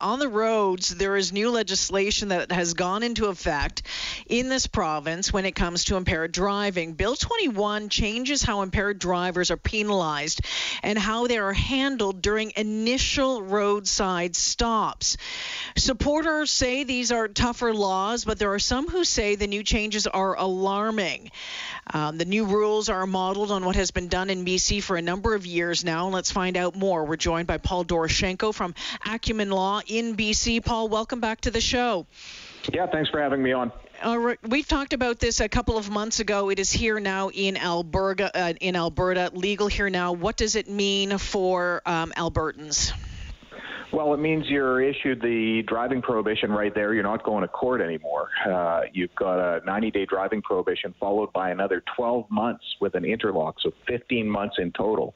on the roads, there is new legislation that has gone into effect in this province when it comes to impaired driving. Bill 21 changes how impaired drivers are penalized and how they are handled during initial roadside stops. Supporters say these are tougher laws, but there are some who say the new changes are alarming. Um, the new rules are modeled on what has been done in BC for a number of years now. Let's find out more. We're joined by Paul Doroshenko from Acumen Law in BC. Paul, welcome back to the show. Yeah, thanks for having me on. Uh, we've talked about this a couple of months ago. It is here now in Alberta. Uh, in Alberta, legal here now. What does it mean for um, Albertans? Well, it means you're issued the driving prohibition right there. You're not going to court anymore. Uh, you've got a 90 day driving prohibition followed by another 12 months with an interlock, so 15 months in total.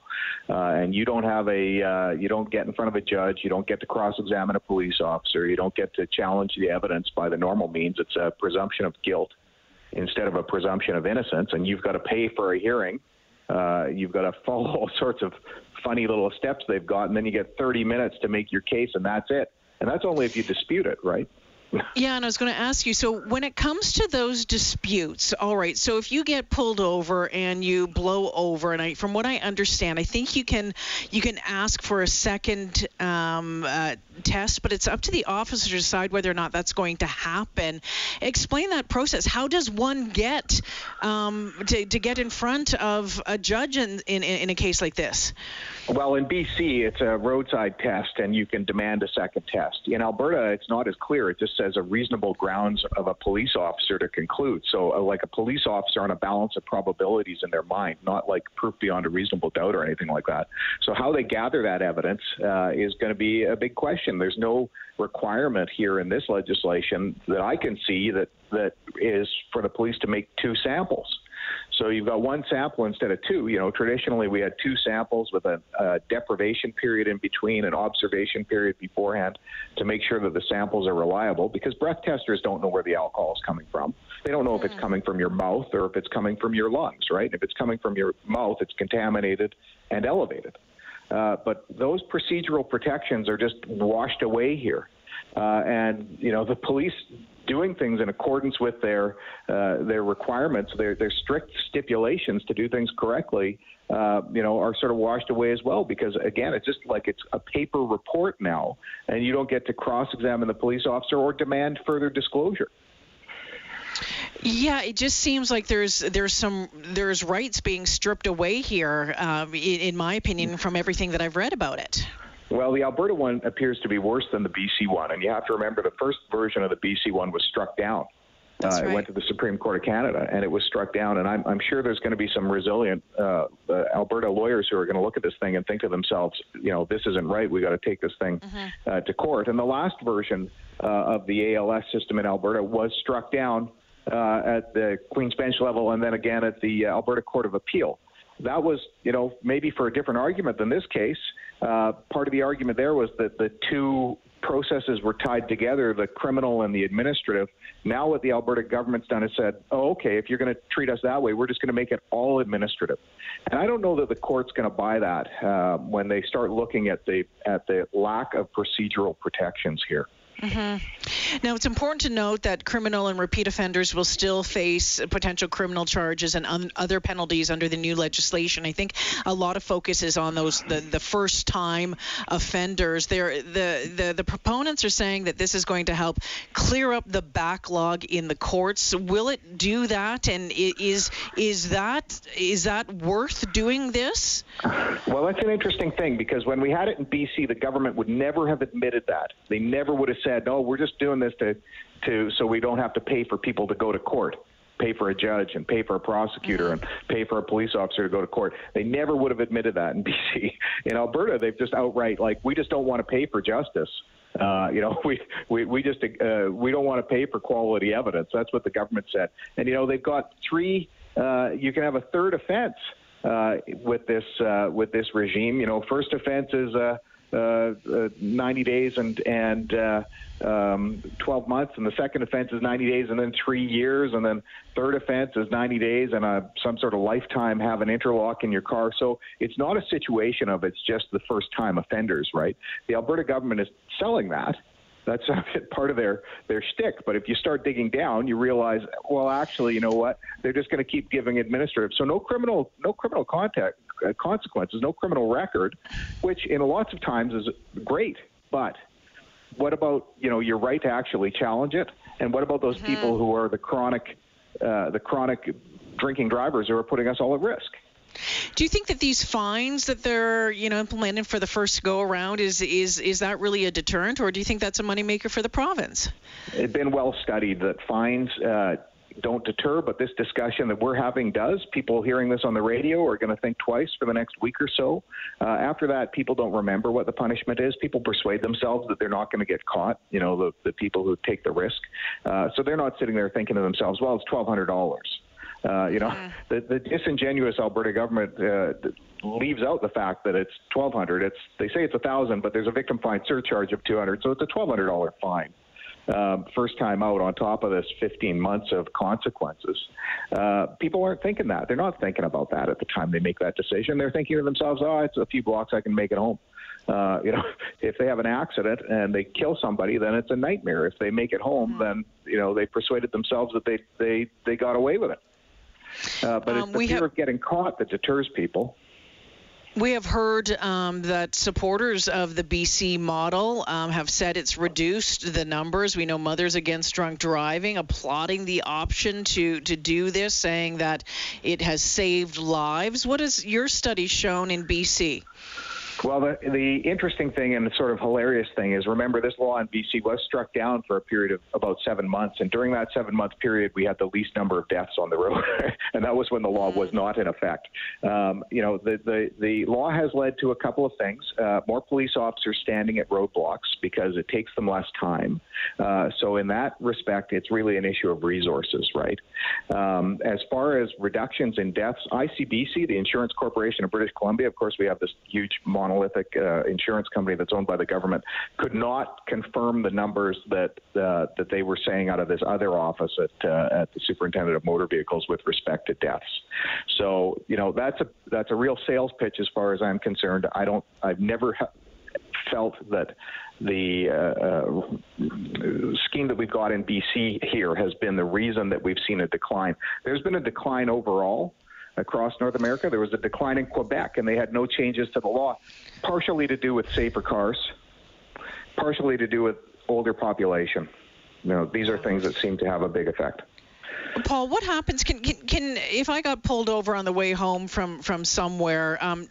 Uh, and you don't have a, uh, you don't get in front of a judge. You don't get to cross examine a police officer. You don't get to challenge the evidence by the normal means. It's a presumption of guilt instead of a presumption of innocence. And you've got to pay for a hearing. Uh, you've got to follow all sorts of funny little steps they've got, and then you get 30 minutes to make your case, and that's it. And that's only if you dispute it, right? Yeah, and I was going to ask you so when it comes to those disputes, all right, so if you get pulled over and you blow over, and I, from what I understand, I think you can you can ask for a second um, uh, test, but it's up to the officer to decide whether or not that's going to happen. Explain that process. How does one get um, to, to get in front of a judge in, in, in a case like this? Well, in BC, it's a roadside test, and you can demand a second test. In Alberta, it's not as clear. It just says a reasonable grounds of a police officer to conclude. So, uh, like a police officer on a balance of probabilities in their mind, not like proof beyond a reasonable doubt or anything like that. So, how they gather that evidence uh, is going to be a big question. There's no requirement here in this legislation that I can see that that is for the police to make two samples. So you've got one sample instead of two. You know, traditionally we had two samples with a, a, deprivation period in between, an observation period beforehand to make sure that the samples are reliable because breath testers don't know where the alcohol is coming from. They don't know if it's mm. coming from your mouth or if it's coming from your lungs, right? If it's coming from your mouth, it's contaminated and elevated. Uh, but those procedural protections are just washed away here. Uh, and you know the police doing things in accordance with their uh, their requirements, their their strict stipulations to do things correctly, uh, you know, are sort of washed away as well. Because again, it's just like it's a paper report now, and you don't get to cross-examine the police officer or demand further disclosure. Yeah, it just seems like there's there's some there's rights being stripped away here, uh, in, in my opinion, from everything that I've read about it. Well, the Alberta one appears to be worse than the BC one, and you have to remember the first version of the BC one was struck down. Uh, right. It went to the Supreme Court of Canada, and it was struck down. And I'm, I'm sure there's going to be some resilient uh, uh, Alberta lawyers who are going to look at this thing and think to themselves, you know, this isn't right. We got to take this thing mm-hmm. uh, to court. And the last version uh, of the ALS system in Alberta was struck down uh, at the Queen's Bench level, and then again at the Alberta Court of Appeal. That was, you know, maybe for a different argument than this case. Uh, part of the argument there was that the two processes were tied together, the criminal and the administrative. Now, what the Alberta government's done is said, oh, okay, if you're going to treat us that way, we're just going to make it all administrative. And I don't know that the court's going to buy that uh, when they start looking at the at the lack of procedural protections here. Mm-hmm. Now, it's important to note that criminal and repeat offenders will still face potential criminal charges and un- other penalties under the new legislation. I think a lot of focus is on those the, the first time offenders. There, the, the the proponents are saying that this is going to help clear up the backlog in the courts. Will it do that? And is is that is that worth doing this? Well, that's an interesting thing because when we had it in BC, the government would never have admitted that. They never would have said said, "No, we're just doing this to, to so we don't have to pay for people to go to court." pay for a judge and pay for a prosecutor mm-hmm. and pay for a police officer to go to court. They never would have admitted that in BC. In Alberta, they've just outright like we just don't want to pay for justice. Uh, you know, we we we just uh, we don't want to pay for quality evidence. That's what the government said. And you know, they've got three. Uh, you can have a third offense uh, with this uh, with this regime. You know, first offense is. Uh, uh, uh, 90 days and and uh, um, 12 months, and the second offense is 90 days, and then three years, and then third offense is 90 days, and a, some sort of lifetime have an interlock in your car. So it's not a situation of it's just the first time offenders, right? The Alberta government is selling that. That's part of their their shtick. But if you start digging down, you realize, well, actually, you know what? They're just going to keep giving administrative. So no criminal no criminal contact consequences, no criminal record, which in lots of times is great. But what about you know your right to actually challenge it? And what about those mm-hmm. people who are the chronic uh, the chronic drinking drivers who are putting us all at risk? Do you think that these fines that they're you know implementing for the first go around is is is that really a deterrent, or do you think that's a moneymaker for the province? It's been well studied that fines. Uh, don't deter, but this discussion that we're having does. People hearing this on the radio are going to think twice for the next week or so. Uh, after that, people don't remember what the punishment is. People persuade themselves that they're not going to get caught, you know, the, the people who take the risk. Uh, so they're not sitting there thinking to themselves, well, it's $1,200. Uh, you know, mm. the, the disingenuous Alberta government uh, leaves out the fact that it's 1,200. It's they say it's a thousand, but there's a victim fine surcharge of 200, so it's a $1,200 fine. Um, first time out on top of this 15 months of consequences. Uh, people aren't thinking that. They're not thinking about that at the time they make that decision. They're thinking to themselves, oh, it's a few blocks, I can make it home. Uh, you know, if they have an accident and they kill somebody, then it's a nightmare. If they make it home, mm-hmm. then you know they persuaded themselves that they they they got away with it. Uh, but um, it's the fear have, of getting caught that deters people. We have heard um, that supporters of the BC model um, have said it's reduced the numbers. We know Mothers Against Drunk Driving applauding the option to, to do this, saying that it has saved lives. What has your study shown in BC? Well, the, the interesting thing and the sort of hilarious thing is remember, this law in BC was struck down for a period of about seven months. And during that seven month period, we had the least number of deaths on the road. and that was when the law was not in effect. Um, you know, the, the, the law has led to a couple of things uh, more police officers standing at roadblocks because it takes them less time. Uh, so, in that respect, it's really an issue of resources, right? Um, as far as reductions in deaths, ICBC, the Insurance Corporation of British Columbia, of course, we have this huge monolithic uh, insurance company that's owned by the government, could not confirm the numbers that uh, that they were saying out of this other office at uh, at the Superintendent of Motor Vehicles with respect to deaths. So, you know, that's a that's a real sales pitch as far as I'm concerned. I don't, I've never. Ha- felt that the uh, uh, scheme that we've got in BC here has been the reason that we've seen a decline. There's been a decline overall across North America. There was a decline in Quebec, and they had no changes to the law, partially to do with safer cars, partially to do with older population. You know, these are things that seem to have a big effect. Paul, what happens? Can, can, can if I got pulled over on the way home from from somewhere, um,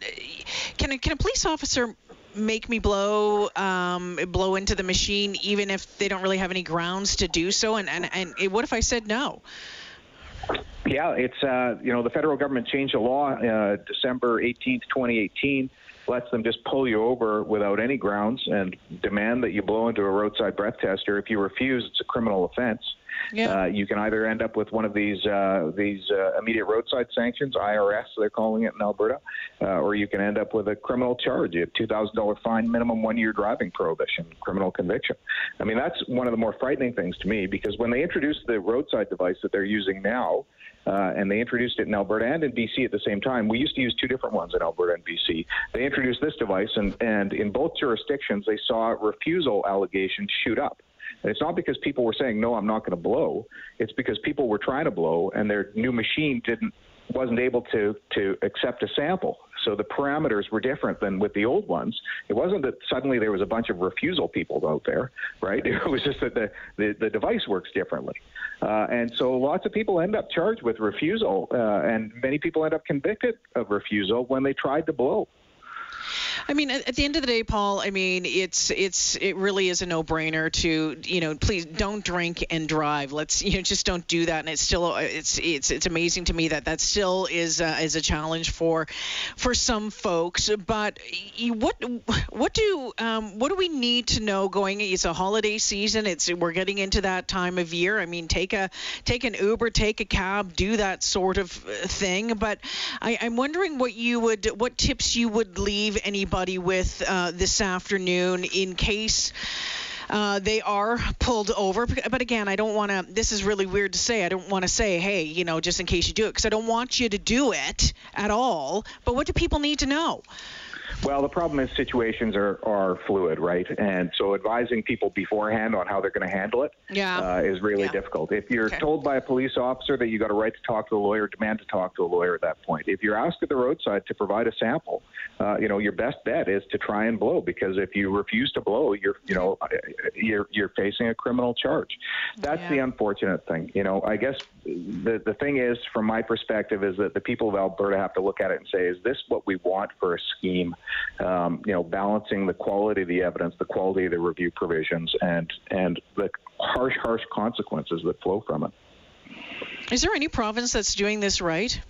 can a, can a police officer make me blow um, blow into the machine even if they don't really have any grounds to do so? And and, and what if I said no? Yeah, it's uh, you know the federal government changed the law uh, December 18th, 2018 lets them just pull you over without any grounds and demand that you blow into a roadside breath tester. If you refuse, it's a criminal offense. Yeah. Uh, you can either end up with one of these uh, these uh, immediate roadside sanctions, IRS they're calling it in Alberta, uh, or you can end up with a criminal charge, a two thousand dollar fine, minimum one year driving prohibition, criminal conviction. I mean that's one of the more frightening things to me because when they introduced the roadside device that they're using now. Uh, and they introduced it in Alberta and in BC at the same time. We used to use two different ones in Alberta and BC. They introduced this device, and, and in both jurisdictions, they saw refusal allegations shoot up. And it's not because people were saying, no, I'm not going to blow. It's because people were trying to blow and their new machine didn't wasn't able to to accept a sample. So the parameters were different than with the old ones. It wasn't that suddenly there was a bunch of refusal people out there, right? It was just that the, the, the device works differently. Uh, and so lots of people end up charged with refusal, uh, and many people end up convicted of refusal when they tried to blow. I mean, at, the end of the day, Paul, I mean, it's it's it really is a no-brainer to you know, please don't drink and drive. Let's you know, just don't do that. And it's still it's it's it's amazing to me that that still is uh, is a challenge for for some folks. But what what do um, what do we need to know going? It's a holiday season. It's we're getting into that time of year. I mean, take a take an Uber, take a cab, do that sort of thing. But I, I'm wondering what you would what tips you would leave any anybody with uh, this afternoon in case. Uh, they are pulled over. But again, I don't want to. This is really weird to say. I don't want to say, hey, you know, just in case you do it, because I don't want you to do it at all. But what do people need to know? Well, the problem is situations are, are fluid, right? And so advising people beforehand on how they're going to handle it yeah. uh, is really yeah. difficult. If you're okay. told by a police officer that you've got a right to talk to a lawyer, demand to talk to a lawyer at that point. If you're asked at the roadside to provide a sample, uh, you know your best bet is to try and blow because if you refuse to blow, you're you know you're you're facing a criminal charge. That's yeah. the unfortunate thing. You know, I guess the the thing is, from my perspective, is that the people of Alberta have to look at it and say, is this what we want for a scheme? Um, you know, balancing the quality of the evidence, the quality of the review provisions, and and the harsh, harsh consequences that flow from it. Is there any province that's doing this right?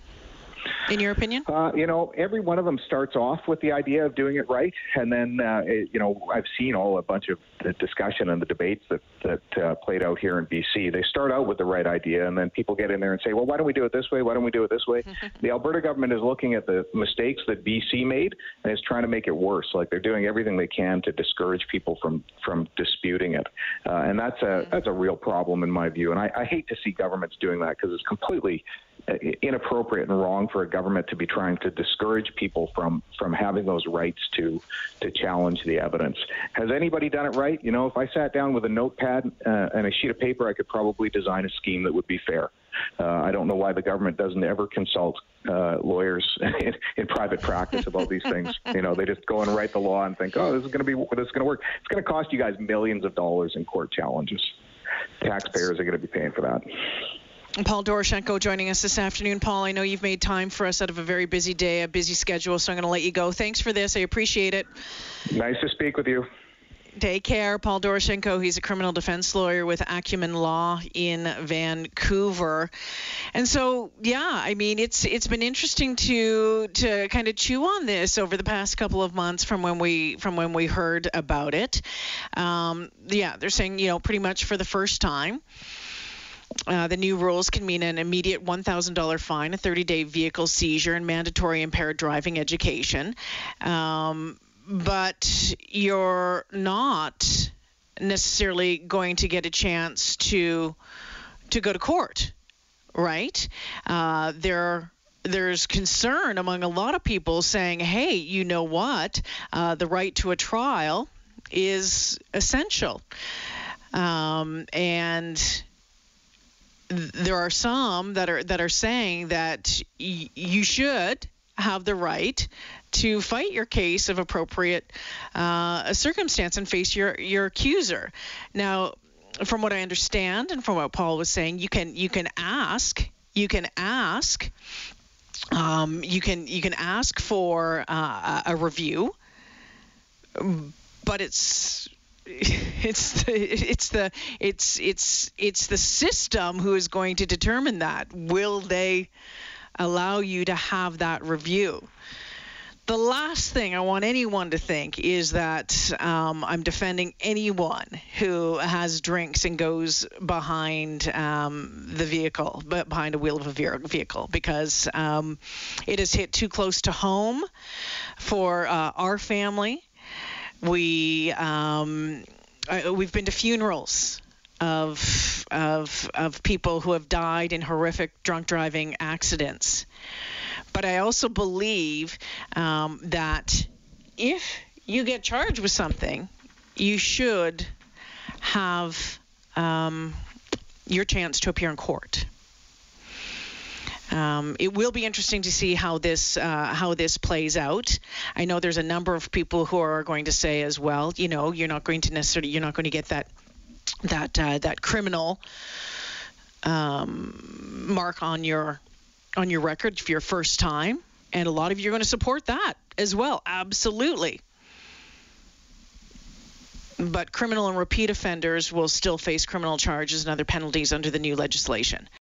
In your opinion? Uh, you know, every one of them starts off with the idea of doing it right, and then uh, it, you know I've seen all a bunch of the discussion and the debates that that uh, played out here in BC. They start out with the right idea, and then people get in there and say, well, why don't we do it this way? Why don't we do it this way? the Alberta government is looking at the mistakes that BC made and is trying to make it worse. Like they're doing everything they can to discourage people from from disputing it, uh, and that's a that's a real problem in my view. And I, I hate to see governments doing that because it's completely uh, inappropriate and wrong for a government to be trying to discourage people from from having those rights to to challenge the evidence. Has anybody done it right? You know, if I sat down with a notepad uh, and a sheet of paper, I could probably design a scheme that would be fair. Uh, I don't know why the government doesn't ever consult uh, lawyers in, in, private practice about these things. You know, they just go and write the law and think, oh, this is going to be this is going to work. It's going to cost you guys millions of dollars in court challenges. Taxpayers are going to be paying for that. Paul Doroshenko joining us this afternoon. Paul, I know you've made time for us out of a very busy day, a busy schedule, so I'm going to let you go. Thanks for this. I appreciate it. Nice to speak with you. Take care. Paul Doroshenko, he's a criminal defense lawyer with Acumen Law in Vancouver. And so, yeah, I mean, it's it's been interesting to to kind of chew on this over the past couple of months from when we from when we heard about it. Um, yeah, they're saying, you know, pretty much for the first time. Uh, the new rules can mean an immediate $1,000 fine, a 30 day vehicle seizure, and mandatory impaired driving education. Um, but you're not necessarily going to get a chance to to go to court, right? Uh, there there's concern among a lot of people saying, hey, you know what? Uh, the right to a trial is essential. Um, and there are some that are that are saying that y- you should have the right to fight your case of appropriate uh, circumstance and face your your accuser. Now, from what I understand and from what Paul was saying, you can you can ask you can ask um, you can you can ask for uh, a review, but it's it's the it's the it's it's it's the system who is going to determine that. Will they allow you to have that review? The last thing I want anyone to think is that um, I'm defending anyone who has drinks and goes behind um, the vehicle, behind a wheel of a vehicle, because um, it has hit too close to home for uh, our family. We um, we've been to funerals of of of people who have died in horrific drunk driving accidents. But I also believe um, that if you get charged with something, you should have um, your chance to appear in court. Um, it will be interesting to see how this uh, how this plays out. I know there's a number of people who are going to say as well, you know, you're not going to necessarily you're not going to get that that uh, that criminal um, mark on your on your record for your first time, and a lot of you are going to support that as well. Absolutely. But criminal and repeat offenders will still face criminal charges and other penalties under the new legislation.